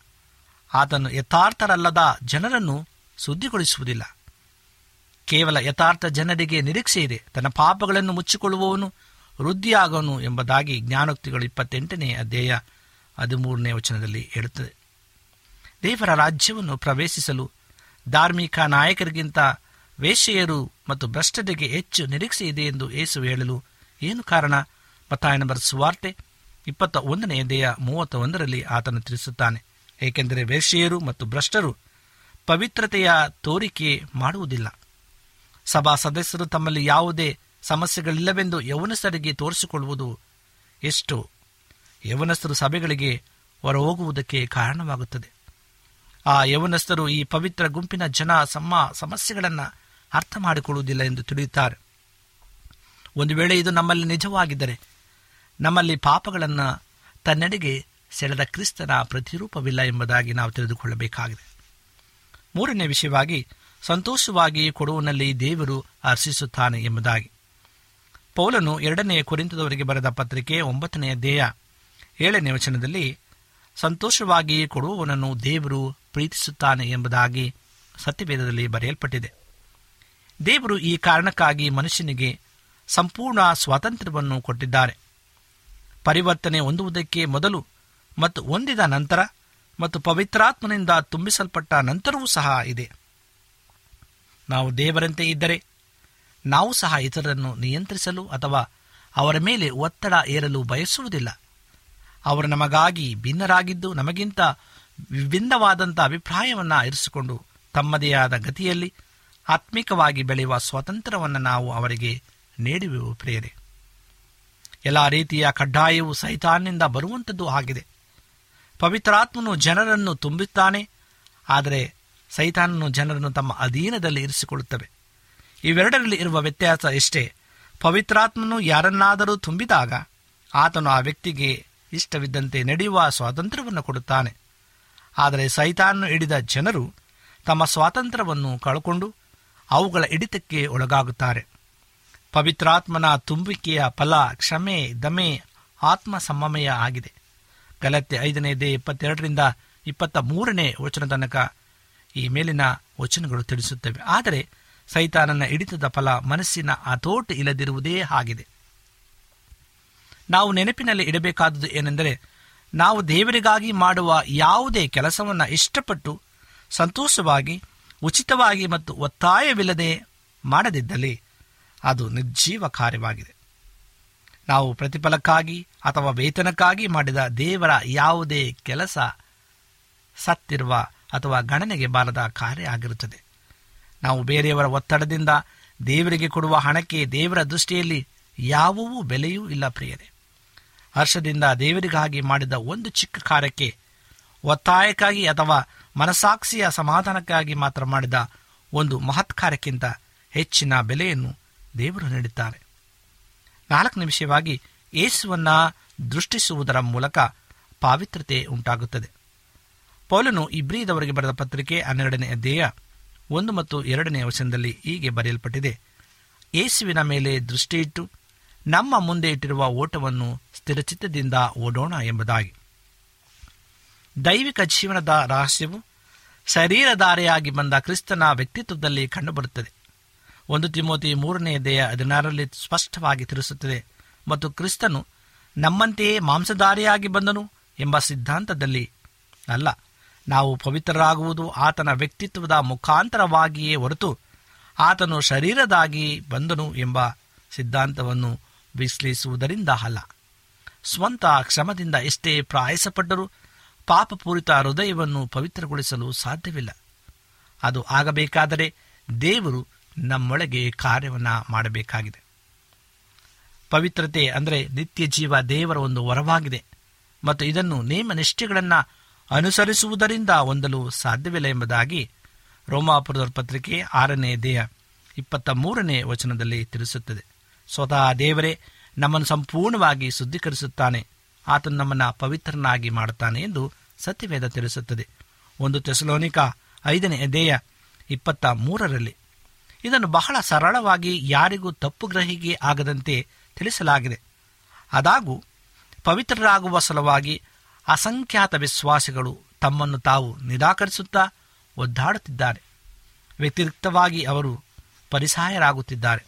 ಆತನು ಯಥಾರ್ಥರಲ್ಲದ ಜನರನ್ನು ಸುದ್ದಿಗೊಳಿಸುವುದಿಲ್ಲ ಕೇವಲ ಯಥಾರ್ಥ ಜನರಿಗೆ ನಿರೀಕ್ಷೆ ಇದೆ. ತನ್ನ ಪಾಪಗಳನ್ನು ಮುಚ್ಚಿಕೊಳ್ಳುವವನು ವೃದ್ಧಿಯಾಗವನು ಎಂಬುದಾಗಿ ಜ್ಞಾನೋಕ್ತಿಗಳು ಇಪ್ಪತ್ತೆಂಟನೇ ಅಧ್ಯಾಯ ಹದಿಮೂರನೇ ವಚನದಲ್ಲಿ ಹೇಳುತ್ತದೆ. ದೇವರ ರಾಜ್ಯವನ್ನು ಪ್ರವೇಶಿಸಲು ಧಾರ್ಮಿಕ ನಾಯಕರಿಗಿಂತ ವೇಶ್ಯೆಯರು ಮತ್ತು ಭ್ರಷ್ಟತೆಗೆ ಹೆಚ್ಚು ನಿರೀಕ್ಷೆ ಇದೆ ಎಂದು ಏಸು ಹೇಳಲು ಏನು ಕಾರಣ? ಮತ್ತಾಯನ ಸುವಾರ್ತೆ ಇಪ್ಪತ್ತ ಒಂದನೇ ದೇಹ ಮೂವತ್ತ ಒಂದರಲ್ಲಿ ಆತನು ತಿಳಿಸುತ್ತಾನೆ. ಏಕೆಂದರೆ ವೇಶ್ಯೆಯರು ಮತ್ತು ಭ್ರಷ್ಟರು ಪವಿತ್ರತೆಯ ತೋರಿಕೆ ಮಾಡುವುದಿಲ್ಲ. ಸಭಾ ಸದಸ್ಯರು ತಮ್ಮಲ್ಲಿ ಯಾವುದೇ ಸಮಸ್ಯೆಗಳಿಲ್ಲವೆಂದು ಯವನಸ್ಥರಿಗೆ ತೋರಿಸಿಕೊಳ್ಳುವುದು ಎಷ್ಟು. ಯವನಸ್ಥರು ಸಭೆಗಳಿಗೆ ಹೊರಹೋಗುವುದಕ್ಕೆ ಕಾರಣವಾಗುತ್ತದೆ. ಆ ಯವನಸ್ಥರು ಈ ಪವಿತ್ರ ಗುಂಪಿನ ಜನ ಸಮ, ಸಮಸ್ಯೆಗಳನ್ನು ಅರ್ಥ ಮಾಡಿಕೊಳ್ಳುವುದಿಲ್ಲ ಎಂದು ತಿಳಿಯುತ್ತಾರೆ. ಒಂದು ವೇಳೆ ಇದು ನಮ್ಮಲ್ಲಿ ನಿಜವಾಗಿದ್ದರೆ, ನಮ್ಮಲ್ಲಿ ಪಾಪಗಳನ್ನು ತನ್ನೆಡೆಗೆ ಸೆಳೆದ ಕ್ರಿಸ್ತನ ಪ್ರತಿರೂಪವಿಲ್ಲ ಎಂಬುದಾಗಿ ನಾವು ತಿಳಿದುಕೊಳ್ಳಬೇಕಾಗಿದೆ. ಮೂರನೇ ವಿಷಯವಾಗಿ, ಸಂತೋಷವಾಗಿ ಕೊಡುವನಲ್ಲಿ ದೇವರು ಹರ್ಷಿಸುತ್ತಾನೆ ಎಂಬುದಾಗಿ. ಪೌಲನು ಎರಡನೆಯ ಕುರಿತದವರಿಗೆ ಬರೆದ ಪತ್ರಿಕೆ ಒಂಬತ್ತನೆಯ ದೇಹ ಏಳನೇ ವಚನದಲ್ಲಿ, ಸಂತೋಷವಾಗಿ ಕೊಡುವವನನ್ನು ದೇವರು ಪ್ರೀತಿಸುತ್ತಾನೆ ಎಂಬುದಾಗಿ ಸತ್ಯವೇದದಲ್ಲಿ ಬರೆಯಲ್ಪಟ್ಟಿದೆ. ದೇವರು ಈ ಕಾರಣಕ್ಕಾಗಿ ಮನುಷ್ಯನಿಗೆ ಸಂಪೂರ್ಣ ಸ್ವಾತಂತ್ರ್ಯವನ್ನು ಕೊಟ್ಟಿದ್ದಾರೆ. ಪರಿವರ್ತನೆ ಹೊಂದುವುದಕ್ಕೆ ಮೊದಲು ಮತ್ತು ಹೊಂದಿದ ನಂತರ ಮತ್ತು ಪವಿತ್ರಾತ್ಮನಿಂದ ತುಂಬಿಸಲ್ಪಟ್ಟ ನಂತರವೂ ಸಹ ಇದೆ. ನಾವು ದೇವರಂತೆ ಇದ್ದರೆ ನಾವು ಸಹ ಇತರರನ್ನು ನಿಯಂತ್ರಿಸಲು ಅಥವಾ ಅವರ ಮೇಲೆ ಒತ್ತಡ ಏರಲು ಬಯಸುವುದಿಲ್ಲ. ಅವರು ನಮಗಾಗಿ ಭಿನ್ನರಾಗಿದ್ದು ನಮಗಿಂತ ವಿಭಿನ್ನವಾದಂಥ ಅಭಿಪ್ರಾಯವನ್ನು ಇರಿಸಿಕೊಂಡು ತಮ್ಮದೇ ಆದ ಗತಿಯಲ್ಲಿ ಆತ್ಮಿಕವಾಗಿ ಬೆಳೆಯುವ ಸ್ವಾತಂತ್ರ್ಯವನ್ನು ನಾವು ಅವರಿಗೆ ನೀಡುವೆವು ಪ್ರೇರೆ ಎಲ್ಲ ರೀತಿಯ ಕಡ್ಡಾಯವು ಸೈತಾನ್ನಿಂದ ಬರುವಂಥದ್ದು ಆಗಿದೆ. ಪವಿತ್ರಾತ್ಮನು ಜನರನ್ನು ತುಂಬುತ್ತಾನೆ ಆದರೆ ಸೈತಾನನು ಜನರನ್ನು ತಮ್ಮ ಅಧೀನದಲ್ಲಿ ಇರಿಸಿಕೊಳ್ಳುತ್ತವೆ. ಇವೆರಡರಲ್ಲಿ ಇರುವ ವ್ಯತ್ಯಾಸ ಎಷ್ಟೇ ಪವಿತ್ರಾತ್ಮನು ಯಾರನ್ನಾದರೂ ತುಂಬಿದಾಗ ಆತನು ಆ ವ್ಯಕ್ತಿಗೆ ಇಷ್ಟವಿದ್ದಂತೆ ನಡೆಯುವ ಸ್ವಾತಂತ್ರ್ಯವನ್ನು ಕೊಡುತ್ತಾನೆ. ಆದರೆ ಸೈತಾನನ್ನು ಹಿಡಿದ ಜನರು ತಮ್ಮ ಸ್ವಾತಂತ್ರ್ಯವನ್ನು ಕಳ್ಕೊಂಡು ಅವುಗಳ ಹಿಡಿತಕ್ಕೆ ಒಳಗಾಗುತ್ತಾರೆ. ಪವಿತ್ರಾತ್ಮನ ತುಂಬಿಕೆಯ ಫಲ, ಕ್ಷಮೆ, ದಮೆ ಆತ್ಮ ಸಮಮಯ ಆಗಿದೆ. ಗಲತ್ತೆ ಐದನೇ ದೇ ಇಪ್ಪತ್ತೆರಡರಿಂದ ಇಪ್ಪತ್ತ ಮೂರನೇ ವಚನ ತನಕ ಈ ಮೇಲಿನ ವಚನಗಳು ತಿಳಿಸುತ್ತವೆ. ಆದರೆ ಸೈತಾನನ ಹಿಡಿತದ ಫಲ ಮನಸ್ಸಿನ ಹತೋಟು ಇಲ್ಲದಿರುವುದೇ ಆಗಿದೆ. ನಾವು ನೆನಪಿನಲ್ಲಿ ಇಡಬೇಕಾದುದು ಏನೆಂದರೆ, ನಾವು ದೇವರಿಗಾಗಿ ಮಾಡುವ ಯಾವುದೇ ಕೆಲಸವನ್ನು ಇಷ್ಟಪಟ್ಟು ಸಂತೋಷವಾಗಿ ಉಚಿತವಾಗಿ ಮತ್ತು ಒತ್ತಾಯವಿಲ್ಲದೆ ಮಾಡದಿದ್ದಲ್ಲಿ ಅದು ನಿರ್ಜೀವ ಕಾರ್ಯವಾಗಿದೆ. ನಾವು ಪ್ರತಿಫಲಕ್ಕಾಗಿ ಅಥವಾ ವೇತನಕ್ಕಾಗಿ ಮಾಡಿದ ದೇವರ ಯಾವುದೇ ಕೆಲಸ ಸತ್ತಿರುವ ಅಥವಾ ಗಣನೆಗೆ ಬಾರದ ಕಾರ್ಯ ಆಗಿರುತ್ತದೆ. ನಾವು ಬೇರೆಯವರ ಒತ್ತಡದಿಂದ ದೇವರಿಗೆ ಕೊಡುವ ಹಣಕ್ಕೆ ದೇವರ ದೃಷ್ಟಿಯಲ್ಲಿ ಯಾವುವೂ ಬೆಲೆಯೂ ಇಲ್ಲ ಪ್ರಿಯರೇ. ಹರ್ಷದಿಂದ ದೇವರಿಗಾಗಿ ಮಾಡಿದ ಒಂದು ಚಿಕ್ಕ ಕಾರ್ಯಕ್ಕೆ ಒತ್ತಾಯಕ್ಕಾಗಿ ಅಥವಾ ಮನಸಾಕ್ಷಿಯ ಸಮಾಧಾನಕ್ಕಾಗಿ ಮಾತ್ರ ಮಾಡಿದ ಒಂದು ಮಹತ್ಕಾರ್ಯಕ್ಕಿಂತ ಹೆಚ್ಚಿನ ಬೆಲೆಯನ್ನು ದೇವರು ನೀಡುತ್ತಾರೆ ನಾಲ್ಕನೇ ವಿಷಯವಾಗಿ ಯೇಸುವನ್ನ ದೃಷ್ಟಿಸುವುದರ ಮೂಲಕ ಪಾವಿತ್ರತೆ ಉಂಟಾಗುತ್ತದೆ. ಪೌಲನು ಇಬ್ರಿದವರಿಗೆ ಬರೆದ ಪತ್ರಿಕೆ ಹನ್ನೆರಡನೇ ಅಧ್ಯಾಯ ಒಂದು ಮತ್ತು ಎರಡನೇ ವಚನದಲ್ಲಿ ಹೀಗೆ ಬರೆಯಲ್ಪಟ್ಟಿದೆ. ಯೇಸುವಿನ ಮೇಲೆ ದೃಷ್ಟಿಯಿಟ್ಟು ನಮ್ಮ ಮುಂದೆ ಇಟ್ಟಿರುವ ಓಟವನ್ನು ಸ್ಥಿರಚಿತ್ತದಿಂದ ಓಡೋಣ ಎಂಬುದಾಗಿ. ದೈವಿಕ ಜೀವನದ ರಹಸ್ಯವು ಶರೀರಧಾರೆಯಾಗಿ ಬಂದ ಕ್ರಿಸ್ತನ ವ್ಯಕ್ತಿತ್ವದಲ್ಲಿ ಕಂಡುಬರುತ್ತದೆ. ಒಂದು ತಿಮೋತಿ ಮೂರನೇ ದೇಹ ಹದಿನಾರರಲ್ಲಿ ಸ್ಪಷ್ಟವಾಗಿ ತಿಳಿಸುತ್ತದೆ, ಮತ್ತು ಕ್ರಿಸ್ತನು ನಮ್ಮಂತೆಯೇ ಮಾಂಸಧಾರಿಯಾಗಿ ಬಂದನು ಎಂಬ ಸಿದ್ಧಾಂತದಲ್ಲಿ ಅಲ್ಲ, ನಾವು ಪವಿತ್ರರಾಗುವುದು ಆತನ ವ್ಯಕ್ತಿತ್ವದ ಮುಖಾಂತರವಾಗಿಯೇ ಹೊರತು ಆತನು ಶರೀರದಾಗಿ ಬಂದನು ಎಂಬ ಸಿದ್ಧಾಂತವನ್ನು ವಿಶ್ಲೇಷಿಸುವುದರಿಂದ ಅಲ್ಲ. ಸ್ವಂತ ಕ್ಷಮದಿಂದ ಎಷ್ಟೇ ಪ್ರಾಯಸಪಟ್ಟರೂ ಪಾಪಪೂರಿತ ಹೃದಯವನ್ನು ಪವಿತ್ರಗೊಳಿಸಲು ಸಾಧ್ಯವಿಲ್ಲ. ಅದು ಆಗಬೇಕಾದರೆ ದೇವರು ನಮ್ಮೊಳಗೆ ಕಾರ್ಯವನ್ನು ಮಾಡಬೇಕಾಗಿದೆ. ಪವಿತ್ರತೆ ಅಂದರೆ ನಿತ್ಯ ಜೀವ ದೇವರ ಒಂದು ವರವಾಗಿದೆ. ಮತ್ತು ಇದನ್ನು ನೇಮ ನಿಷ್ಠೆಗಳನ್ನು ಅನುಸರಿಸುವುದರಿಂದ ಹೊಂದಲು ಸಾಧ್ಯವಿಲ್ಲ ಎಂಬುದಾಗಿ ರೋಮಾಪುರದ ಪತ್ರಿಕೆ ಆರನೇ ದೇಹ ಇಪ್ಪತ್ತ ಮೂರನೇ ವಚನದಲ್ಲಿ ತಿಳಿಸುತ್ತದೆ. ಸ್ವತಃ ದೇವರೇ ನಮ್ಮನ್ನು ಸಂಪೂರ್ಣವಾಗಿ ಶುದ್ಧೀಕರಿಸುತ್ತಾನೆ. ಆತನು ನಮ್ಮನ್ನು ಪವಿತ್ರನಾಗಿ ಮಾಡುತ್ತಾನೆ ಎಂದು ಸತ್ಯವೇದ ತಿಳಿಸುತ್ತದೆ. ಒಂದು ತೆಸಲೋನಿಕ ಐದನೇ ಎದೆಯ ಇಪ್ಪತ್ತ ಮೂರರಲ್ಲಿ ಇದನ್ನು ಬಹಳ ಸರಳವಾಗಿ ಯಾರಿಗೂ ತಪ್ಪು ಗ್ರಹಿಕೆ ಆಗದಂತೆ ತಿಳಿಸಲಾಗಿದೆ. ಅದಾಗೂ ಪವಿತ್ರರಾಗುವ ಸಲುವಾಗಿ ಅಸಂಖ್ಯಾತ ವಿಶ್ವಾಸಿಗಳು ತಮ್ಮನ್ನು ತಾವು ನಿರಾಕರಿಸುತ್ತಾ ಒದ್ದಾಡುತ್ತಿದ್ದಾರೆ. ವ್ಯತಿರಿಕ್ತವಾಗಿ ಅವರು ಪರಿಸಾಯರಾಗುತ್ತಿದ್ದಾರೆ.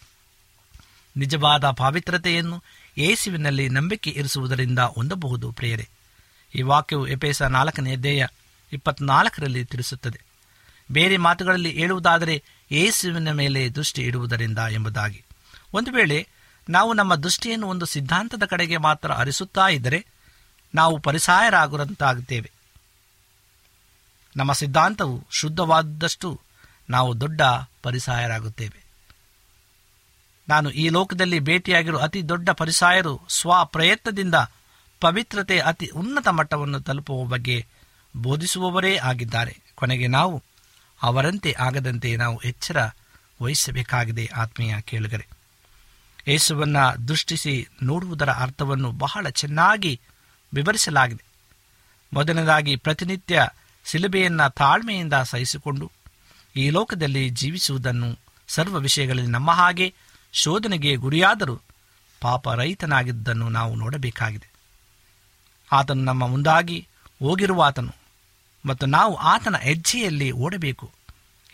ನಿಜವಾದ ಪವಿತ್ರತೆಯನ್ನು ಯೇಸುವಿನಲ್ಲಿ ನಂಬಿಕೆ ಇರಿಸುವುದರಿಂದ ಹೊಂದಬಹುದು, ಪ್ರಿಯರೇ. ಈ ವಾಕ್ಯವು ಎಪೇಸ ನಾಲ್ಕನೇ ಅಧ್ಯಾಯ ಇಪ್ಪತ್ನಾಲ್ಕರಲ್ಲಿ ತಿಳಿಸುತ್ತದೆ. ಬೇರೆ ಮಾತುಗಳಲ್ಲಿ ಹೇಳುವುದಾದರೆ ಯೇಸುವಿನ ಮೇಲೆ ದೃಷ್ಟಿ ಇಡುವುದರಿಂದ ಎಂಬುದಾಗಿ. ಒಂದು ವೇಳೆ ನಾವು ನಮ್ಮ ದೃಷ್ಟಿಯನ್ನು ಒಂದು ಸಿದ್ಧಾಂತದ ಕಡೆಗೆ ಮಾತ್ರ ಹರಿಸುತ್ತಾ ಇದ್ದರೆ ನಾವು ಪರಿಸಾಯರಾಗುವಂತಾಗುತ್ತೇವೆ. ನಮ್ಮ ಸಿದ್ಧಾಂತವು ಶುದ್ಧವಾದಷ್ಟು ನಾವು ದೊಡ್ಡ ಪರಿಸಾಯರಾಗುತ್ತೇವೆ. ನಾನು ಈ ಲೋಕದಲ್ಲಿ ಭೇಟಿಯಾಗಿರುವ ಅತಿ ದೊಡ್ಡ ಪರಿಸಾಯರು ಸ್ವ ಪ್ರಯತ್ನದಿಂದ ಪವಿತ್ರತೆ ಅತಿ ಉನ್ನತ ಮಟ್ಟವನ್ನು ತಲುಪುವ ಬಗ್ಗೆ ಬೋಧಿಸುವವರೇ ಆಗಿದ್ದಾರೆ. ಕೊನೆಗೆ ನಾವು ಅವರಂತೆ ಆಗದಂತೆ ನಾವು ಎಚ್ಚರ ವಹಿಸಬೇಕಾಗಿದೆ ಆತ್ಮೀಯ ಕೇಳುಗರೆ. ಯೇಸುವನ್ನ ದೃಷ್ಟಿಸಿ ನೋಡುವುದರ ಅರ್ಥವನ್ನು ಬಹಳ ಚೆನ್ನಾಗಿ ವಿವರಿಸಲಾಗಿದೆ. ಮೊದಲನೇದಾಗಿ ಪ್ರತಿನಿತ್ಯ ಸಿಲುಬೆಯನ್ನು ತಾಳ್ಮೆಯಿಂದ ಸಹಿಸಿಕೊಂಡು ಈ ಲೋಕದಲ್ಲಿ ಜೀವಿಸುವುದನ್ನು ಸರ್ವ ವಿಷಯಗಳಲ್ಲಿ ನಮ್ಮ ಹಾಗೆ ಶೋಧನೆಗೆ ಗುರಿಯಾದರೂ ಪಾಪ ರಹಿತನಾಗಿದ್ದನ್ನು ನಾವು ನೋಡಬೇಕಾಗಿದೆ. ಆತನು ನಮ್ಮ ಮುಂದಾಗಿ ಹೋಗಿರುವ ಆತನು ಮತ್ತು ನಾವು ಆತನ ಹೆಜ್ಜೆಯಲ್ಲಿ ಓಡಬೇಕು.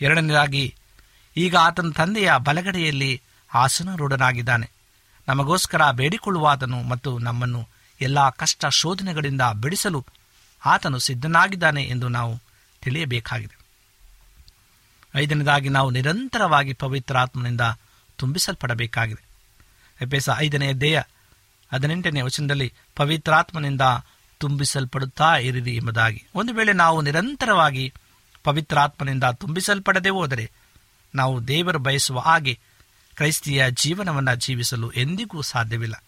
ಎರಡನೇದಾಗಿ, ಈಗ ಆತನ ತಂದೆಯ ಬಲಗಡೆಯಲ್ಲಿ ಆಸನರೂಢನಾಗಿದ್ದಾನೆ. ನಮಗೋಸ್ಕರ ಬೇಡಿಕೊಳ್ಳುವ ಆತನು ಮತ್ತು ನಮ್ಮನ್ನು ಎಲ್ಲ ಕಷ್ಟ ಶೋಧನೆಗಳಿಂದ ಬಿಡಿಸಲು ಆತನು ಸಿದ್ಧನಾಗಿದ್ದಾನೆ ಎಂದು ನಾವು ತಿಳಿಯಬೇಕಾಗಿದೆ. ಐದನೇದಾಗಿ, ನಾವು ನಿರಂತರವಾಗಿ ಪವಿತ್ರಾತ್ಮನಿಂದ ತುಂಬಿಸಲ್ಪಡಬೇಕಾಗಿದೆ. ಎಪೇಸ ಐದನೆಯ ದೇಹ ಹದಿನೆಂಟನೇ ವಚನದಲ್ಲಿ ಪವಿತ್ರಾತ್ಮನಿಂದ ತುಂಬಿಸಲ್ಪಡುತ್ತಾ ಇರಿರಿ ಎಂಬುದಾಗಿ. ಒಂದು ವೇಳೆ ನಾವು ನಿರಂತರವಾಗಿ ಪವಿತ್ರಾತ್ಮನಿಂದ ತುಂಬಿಸಲ್ಪಡದೆ ಹೋದರೆ ನಾವು ದೇವರು ಬಯಸುವ ಹಾಗೆ ಕ್ರೈಸ್ತಿಯ ಜೀವನವನ್ನು ಜೀವಿಸಲು ಎಂದಿಗೂ ಸಾಧ್ಯವಿಲ್ಲ.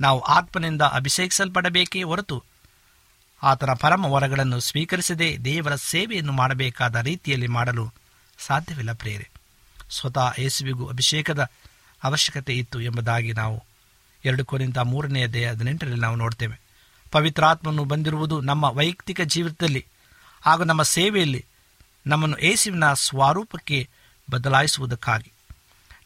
ನಾವು ಆತ್ಮನಿಂದ ಅಭಿಷೇಕಿಸಲ್ಪಡಬೇಕೇ ಹೊರತು ಆತನ ಪರಮ ವರಗಳನ್ನು ಸ್ವೀಕರಿಸದೆ ದೇವರ ಸೇವೆಯನ್ನು ಮಾಡಬೇಕಾದ ರೀತಿಯಲ್ಲಿ ಮಾಡಲು ಸಾಧ್ಯವಿಲ್ಲ ಪ್ರೇರೆ ಸ್ವತಃ ಯೇಸುವಿಗೂ ಅಭಿಷೇಕದ ಅವಶ್ಯಕತೆ ಇತ್ತು ಎಂಬುದಾಗಿ ನಾವು ಎರಡು ಕೋರಿಂದ ಮೂರನೆಯ ದೇಹ ಹದಿನೆಂಟರಲ್ಲಿ ನಾವು ನೋಡ್ತೇವೆ. ಪವಿತ್ರಾತ್ಮನು ಬಂದಿರುವುದು ನಮ್ಮ ವೈಯಕ್ತಿಕ ಜೀವಿತದಲ್ಲಿ ಹಾಗೂ ನಮ್ಮ ಸೇವೆಯಲ್ಲಿ ನಮ್ಮನ್ನು ಯೇಸುವಿನ ಸ್ವರೂಪಕ್ಕೆ ಬದಲಾಯಿಸುವುದಕ್ಕಾಗಿ.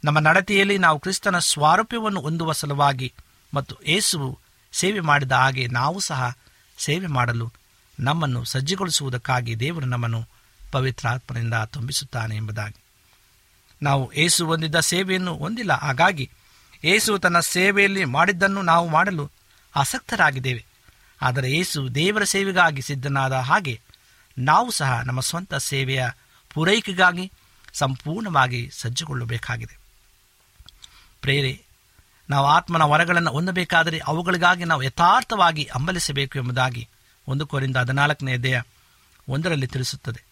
ನಮ್ಮ ನಡತೆಯಲ್ಲಿ ನಾವು ಕ್ರಿಸ್ತನ ಸ್ವಾರೂಪ್ಯವನ್ನು ಹೊಂದುವ ಸಲುವಾಗಿ ಮತ್ತು ಏಸುವು ಸೇವೆ ಮಾಡಿದ ಹಾಗೆ ನಾವು ಸಹ ಸೇವೆ ಮಾಡಲು ನಮ್ಮನ್ನು ಸಜ್ಜುಗೊಳಿಸುವುದಕ್ಕಾಗಿ ದೇವರು ನಮ್ಮನ್ನು ಪವಿತ್ರಾತ್ಮನಿಂದ ತುಂಬಿಸುತ್ತಾನೆ ಎಂಬುದಾಗಿ. ನಾವು ಏಸು ಹೊಂದಿದ್ದ ಸೇವೆಯನ್ನು ಹೊಂದಿಲ್ಲ. ಹಾಗಾಗಿ ಏಸು ತನ್ನ ಸೇವೆಯಲ್ಲಿ ಮಾಡಿದ್ದನ್ನು ನಾವು ಮಾಡಲು ಆಸಕ್ತರಾಗಿದ್ದೇವೆ. ಆದರೆ ಏಸು ದೇವರ ಸೇವೆಗಾಗಿ ಸಿದ್ಧನಾದ ಹಾಗೆ ನಾವು ಸಹ ನಮ್ಮ ಸ್ವಂತ ಸೇವೆಯ ಪೂರೈಕೆಗಾಗಿ ಸಂಪೂರ್ಣವಾಗಿ ಸಜ್ಜುಗೊಳ್ಳಬೇಕಾಗಿದೆ. ಪ್ರೇರೆ, ನಾವು ಆತ್ಮನ ವರಗಳನ್ನು ಹೊಂದಬೇಕಾದರೆ ಅವುಗಳಿಗಾಗಿ ನಾವು ಯಥಾರ್ಥವಾಗಿ ಹಂಬಲಿಸಬೇಕು ಎಂಬುದಾಗಿ ಒಂದು ಕೋರಿಂದ ಹದಿನಾಲ್ಕನೇ ದೇಹ ಒಂದರಲ್ಲಿ ತಿಳಿಸುತ್ತದೆ.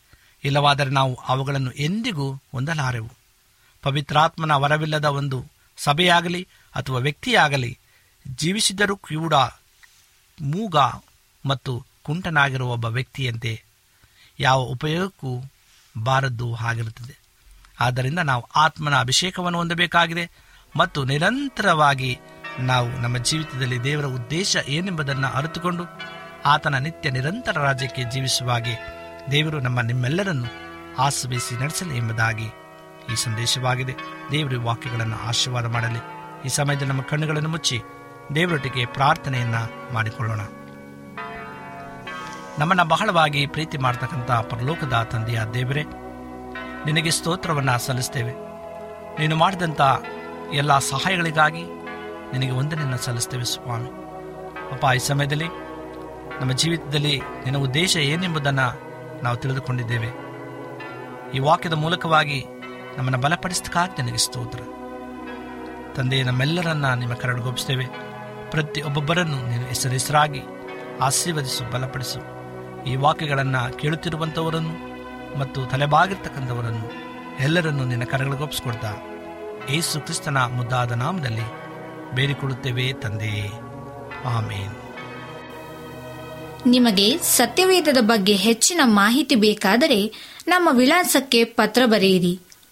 ಇಲ್ಲವಾದರೆ ನಾವು ಅವುಗಳನ್ನು ಎಂದಿಗೂ ಹೊಂದಲಾರೆವು. ಪವಿತ್ರಾತ್ಮನ ವರವಿಲ್ಲದ ಒಂದು ಸಭೆಯಾಗಲಿ ಅಥವಾ ವ್ಯಕ್ತಿಯಾಗಲಿ, ಜೀವಿಸಿದರೂ ಕೂಡ ಮೂಗ ಮತ್ತು ಕುಂಟನಾಗಿರುವ ಒಬ್ಬ ವ್ಯಕ್ತಿಯಂತೆ ಯಾವ ಉಪಯೋಗಕ್ಕೂ ಬಾರದ್ದು ಆಗಿರುತ್ತದೆ ಆದ್ದರಿಂದ ನಾವು ಆತ್ಮನ ಅಭಿಷೇಕವನ್ನು ಹೊಂದಬೇಕಾಗಿದೆ ಮತ್ತು ನಿರಂತರವಾಗಿ ನಾವು ನಮ್ಮ ಜೀವಿತದಲ್ಲಿ ದೇವರ ಉದ್ದೇಶ ಏನೆಂಬುದನ್ನು ಅರಿತುಕೊಂಡು ಆತನ ನಿತ್ಯ ನಿರಂತರ ರಾಜ್ಯಕ್ಕೆ ಜೀವಿಸುವ ಹಾಗೆ ದೇವರು ನಮ್ಮ ನಿಮ್ಮೆಲ್ಲರನ್ನು ಆಶ್ರಯಿಸಿ ನಡೆಸಲಿ ಎಂಬುದಾಗಿ ಈ ಸಂದೇಶವಾಗಿದೆ. ದೇವರ ವಾಕ್ಯಗಳನ್ನು ಆಶೀರ್ವಾದ ಮಾಡಲಿ. ಈ ಸಮಯದಲ್ಲಿ ನಮ್ಮ ಕಣ್ಣುಗಳನ್ನು ಮುಚ್ಚಿ ದೇವರೊಟ್ಟಿಗೆ ಪ್ರಾರ್ಥನೆಯನ್ನ ಮಾಡಿಕೊಳ್ಳೋಣ. ನಮ್ಮನ್ನ ಬಹಳವಾಗಿ ಪ್ರೀತಿ ಮಾಡತಕ್ಕಂಥ ಪರಲೋಕದ ತಂದೆಯ ದೇವರೇ, ನಿನಗೆ ಸ್ತೋತ್ರವನ್ನ ಸಲ್ಲಿಸ್ತೇವೆ. ನೀನು ಮಾಡಿದಂಥ ಎಲ್ಲ ಸಹಾಯಗಳಿಗಾಗಿ ನಿನಗೆ ವಂದನೆಯನ್ನು ಸಲ್ಲಿಸ್ತೇವೆ ಸ್ವಾಮಿ. ಅಪ್ಪ, ಈ ಸಮಯದಲ್ಲಿ ನಮ್ಮ ಜೀವಿತದಲ್ಲಿ ನಿನ್ನ ಉದ್ದೇಶ ಏನೆಂಬುದನ್ನು ನಾವು ತಿಳಿದುಕೊಂಡಿದ್ದೇವೆ. ಈ ವಾಕ್ಯದ ಮೂಲಕವಾಗಿ ನಮ್ಮನ್ನು ಬಲಪಡಿಸ್ತಕ್ಕಾಗಿ ನಿನಗೆ ಸ್ತೋತ್ರ. ತಂದೆ ನಮ್ಮೆಲ್ಲರನ್ನ ನಿಮ್ಮ ಕರಡುಗೊಪ್ಪಿಸ್ತೇವೆ ಪ್ರತಿ ಒಬ್ಬೊಬ್ಬರನ್ನು ನೀನು ಹೆಸರೆಸರಾಗಿ ಆಶೀರ್ವದಿಸು, ಬಲಪಡಿಸು. ಈ ವಾಕ್ಯಗಳನ್ನು ಕೇಳುತ್ತಿರುವಂಥವರನ್ನು ಮತ್ತು ತಲೆಬಾಗಿರ್ತಕ್ಕಂಥವರನ್ನು ಎಲ್ಲರನ್ನು ನಿನ್ನ ಕರಗಳಿಗೊಪ್ಪಿಸ್ಕೊಡ್ತಾ ಏಸು ಕ್ರಿಸ್ತನ ಮುದ್ದಾದ ನಾಮದಲ್ಲಿ ಬೇಡಿಕೊಳ್ಳುತ್ತೇವೆ ತಂದೆಯೇ ಆಮೇನ್. ನಿಮಗೆ ಸತ್ಯವೇದದ ಬಗ್ಗೆ ಹೆಚ್ಚಿನ ಮಾಹಿತಿ ಬೇಕಾದರೆ ನಮ್ಮ ವಿಳಾಸಕ್ಕೆ ಪತ್ರ ಬರೆಯಿರಿ.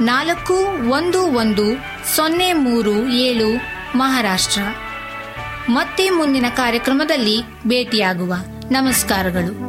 ನಾಲ್ಕು ಒಂದು ಒಂದು ಸೊನ್ನೆ ಮೂರು ಏಳು ಮಹಾರಾಷ್ಟ್ರ. ಮತ್ತೆ ಮುಂದಿನ ಕಾರ್ಯಕ್ರಮದಲ್ಲಿ ಭೇಟಿಯಾಗುವ. ನಮಸ್ಕಾರಗಳು.